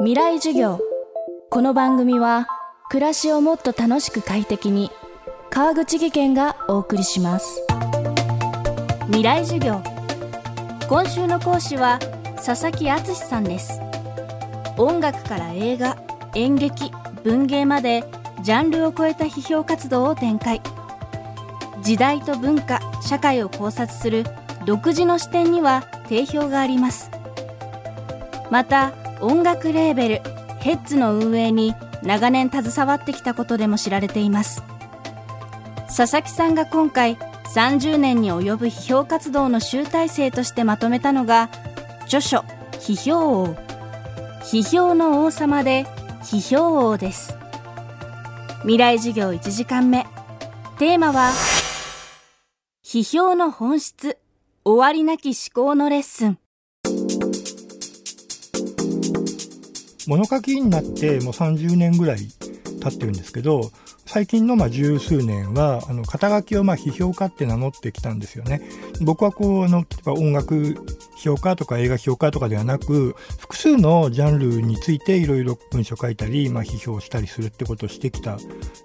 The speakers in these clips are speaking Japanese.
未来授業。この番組は暮らしをもっと楽しく快適に川口義賢がお送りします。未来授業。今週の講師は佐々木敦さんです。音楽から映画演劇文芸までジャンルを超えた批評活動を展開。時代と文化社会を考察する独自の視点には定評があります。また音楽レーベルヘッズの運営に長年携わってきたことでも知られています。佐々木さんが今回30年に及ぶ批評活動の集大成としてまとめたのが著書「批評王」批評の王様で批評王です。未来授業1時間目。テーマは批評の本質終わりなき思考のレッスン。物書きになってもう30年ぐらい経ってるんですけど最近のまあ十数年はあの肩書きをまあ批評家って名乗ってきたんですよね。僕はこうあの音楽評価とか映画評価とかではなく複数のジャンルについていろいろ文章書いたり、まあ、批評したりするってことをしてきた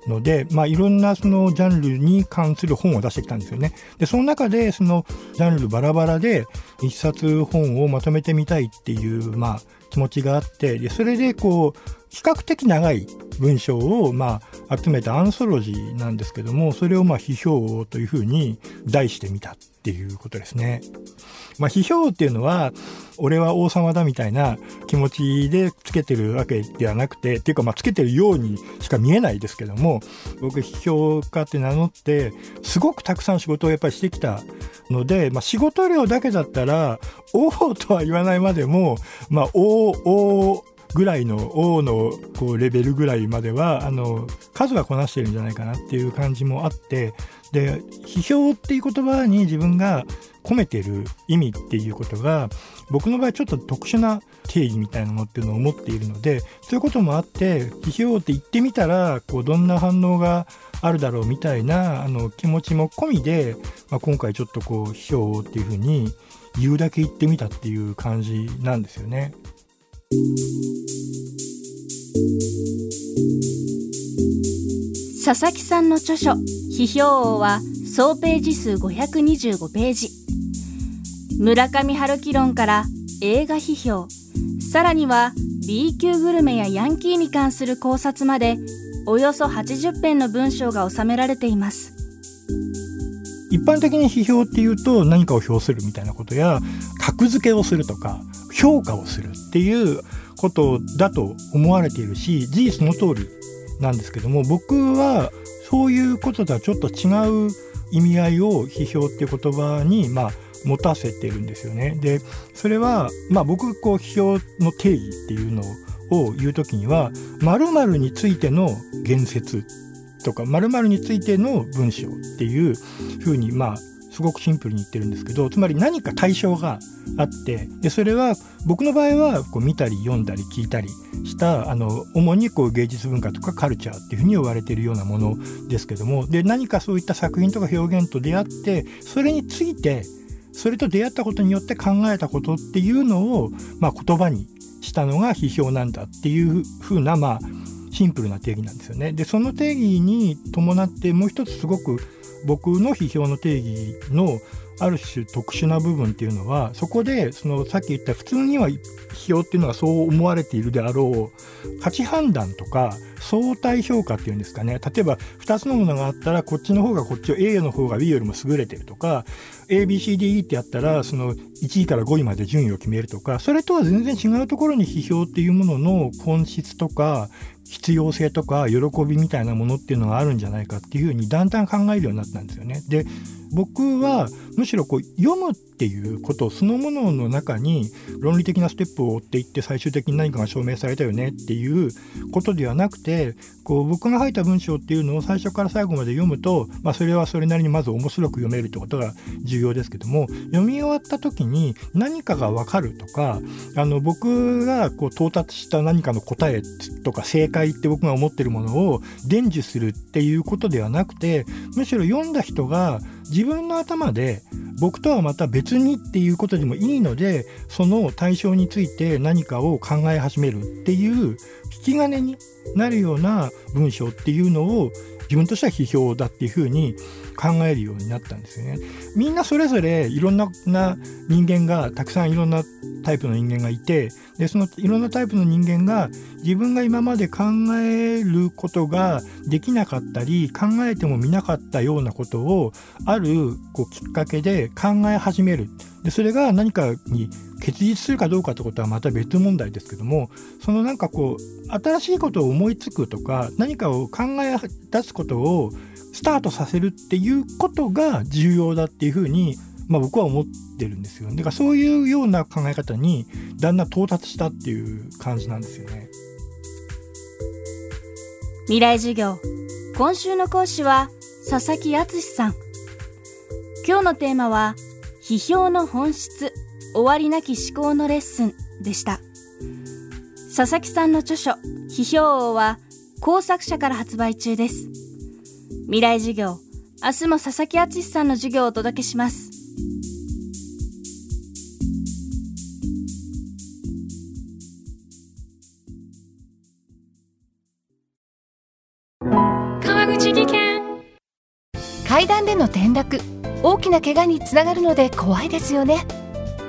ので、まあ、いろんなそのジャンルに関する本を出してきたんですよね。でその中でそのジャンルバラバラで一冊本をまとめてみたいっていうまあ気持ちがあってでそれでこう比較的長い文章をまあ集めたアンソロジーなんですけどもそれをまあ批評というふうに題してみたっていうことですね。まあ、批評っていうのは俺は王様だみたいな気持ちでつけてるわけではなくてっていうかまあつけてるようにしか見えないですけども僕批評家って名乗ってすごくたくさん仕事をやっぱりしてきたので、まあ、仕事量だけだったら王とは言わないまでもまあ王王ぐらいの王のこうレベルぐらいまではあの数はこなしてるんじゃないかなっていう感じもあってで批評っていう言葉に自分が込めてる意味っていうことが僕の場合ちょっと特殊な定義みたいなのっていうのを持っているのでそういうこともあって批評って言ってみたらこうどんな反応があるだろうみたいなあの気持ちも込みで、まあ、今回ちょっとこう批評っていうふうに言うだけ言ってみたっていう感じなんですよね。佐々木さんの著書「批評王」は総ページ数525ページ。村上春樹論から映画批評。さらには B 級グルメやヤンキーに関する考察までおよそ80編の文章が収められています。一般的に批評っていうと何かを評するみたいなことや格付けをするとか評価をするっていうことだと思われているし事実の通りなんですけども僕はそういうこととはちょっと違う意味合いを批評っていう言葉にまあ持たせてるんですよね。でそれはまあ僕こう批評の定義っていうのを言う時には〇〇についての言説とか〇〇についての文章っていうふうにまあすごくシンプルに言ってるんですけどつまり何か対象があってでそれは僕の場合はこう見たり読んだり聞いたりしたあの主にこう芸術文化とかカルチャーっていうふうに呼ばれているようなものですけどもで何かそういった作品とか表現と出会ってそれについてそれと出会ったことによって考えたことっていうのを、まあ、言葉にしたのが批評なんだっていうふうな、まあ、シンプルな定義なんですよね。でその定義に伴ってもう一つすごく僕の批評の定義のある種特殊な部分っていうのはそこでそのさっき言った普通には批評っていうのはそう思われているであろう価値判断とか相対評価っていうんですかね例えば2つのものがあったらこっちの方がこっちを A の方が B よりも優れてるとか ABCDE ってやったらその1位から5位まで順位を決めるとかそれとは全然違うところに批評っていうものの本質とか必要性とか喜びみたいなものっていうのがあるんじゃないかっていうふうにだんだん考えるようになったんですよね。で僕はむしろこう読むっていうことそのものの中に論理的なステップを追っていって最終的に何かが証明されたよねっていうことではなくてこう僕が書いた文章っていうのを最初から最後まで読むと、まあ、それはそれなりにまず面白く読めるってことが重要ですけども読み終わった時に何かが分かるとかあの僕がこう到達した何かの答えとか正解って僕が思ってるものを伝授するっていうことではなくてむしろ読んだ人が自分の頭で僕とはまた別にっていうことでもいいのでその対象について何かを考え始めるっていう引き金になるような文章っていうのを自分としては批評だっていうふうに考えるようになったんですよね。みんなそれぞれいろんな人間がたくさんいろんなタイプの人間がいてでそのいろんなタイプの人間が自分が今まで考えることができなかったり考えてもみなかったようなことをあるこうきっかけで考え始めるでそれが何かに結実するかどうかってことはまた別問題ですけどもそのなんかこう新しいことを思いつくとか何かを考え出すことをスタートさせるっていうことが重要だっていうふうに、まあ、僕は思ってるんですよだからそういうような考え方にだんだん到達したっていう感じなんですよね。未来授業。今週の講師は佐々木敦さん。今日のテーマは批評の本質。終わりなき思考のレッスンでした。佐々木さんの著書批評王は工作者から発売中です。未来授業明日も佐々木敦さんの授業をお届けします。川口技研。階段での転落大きな怪我につながるので怖いですよね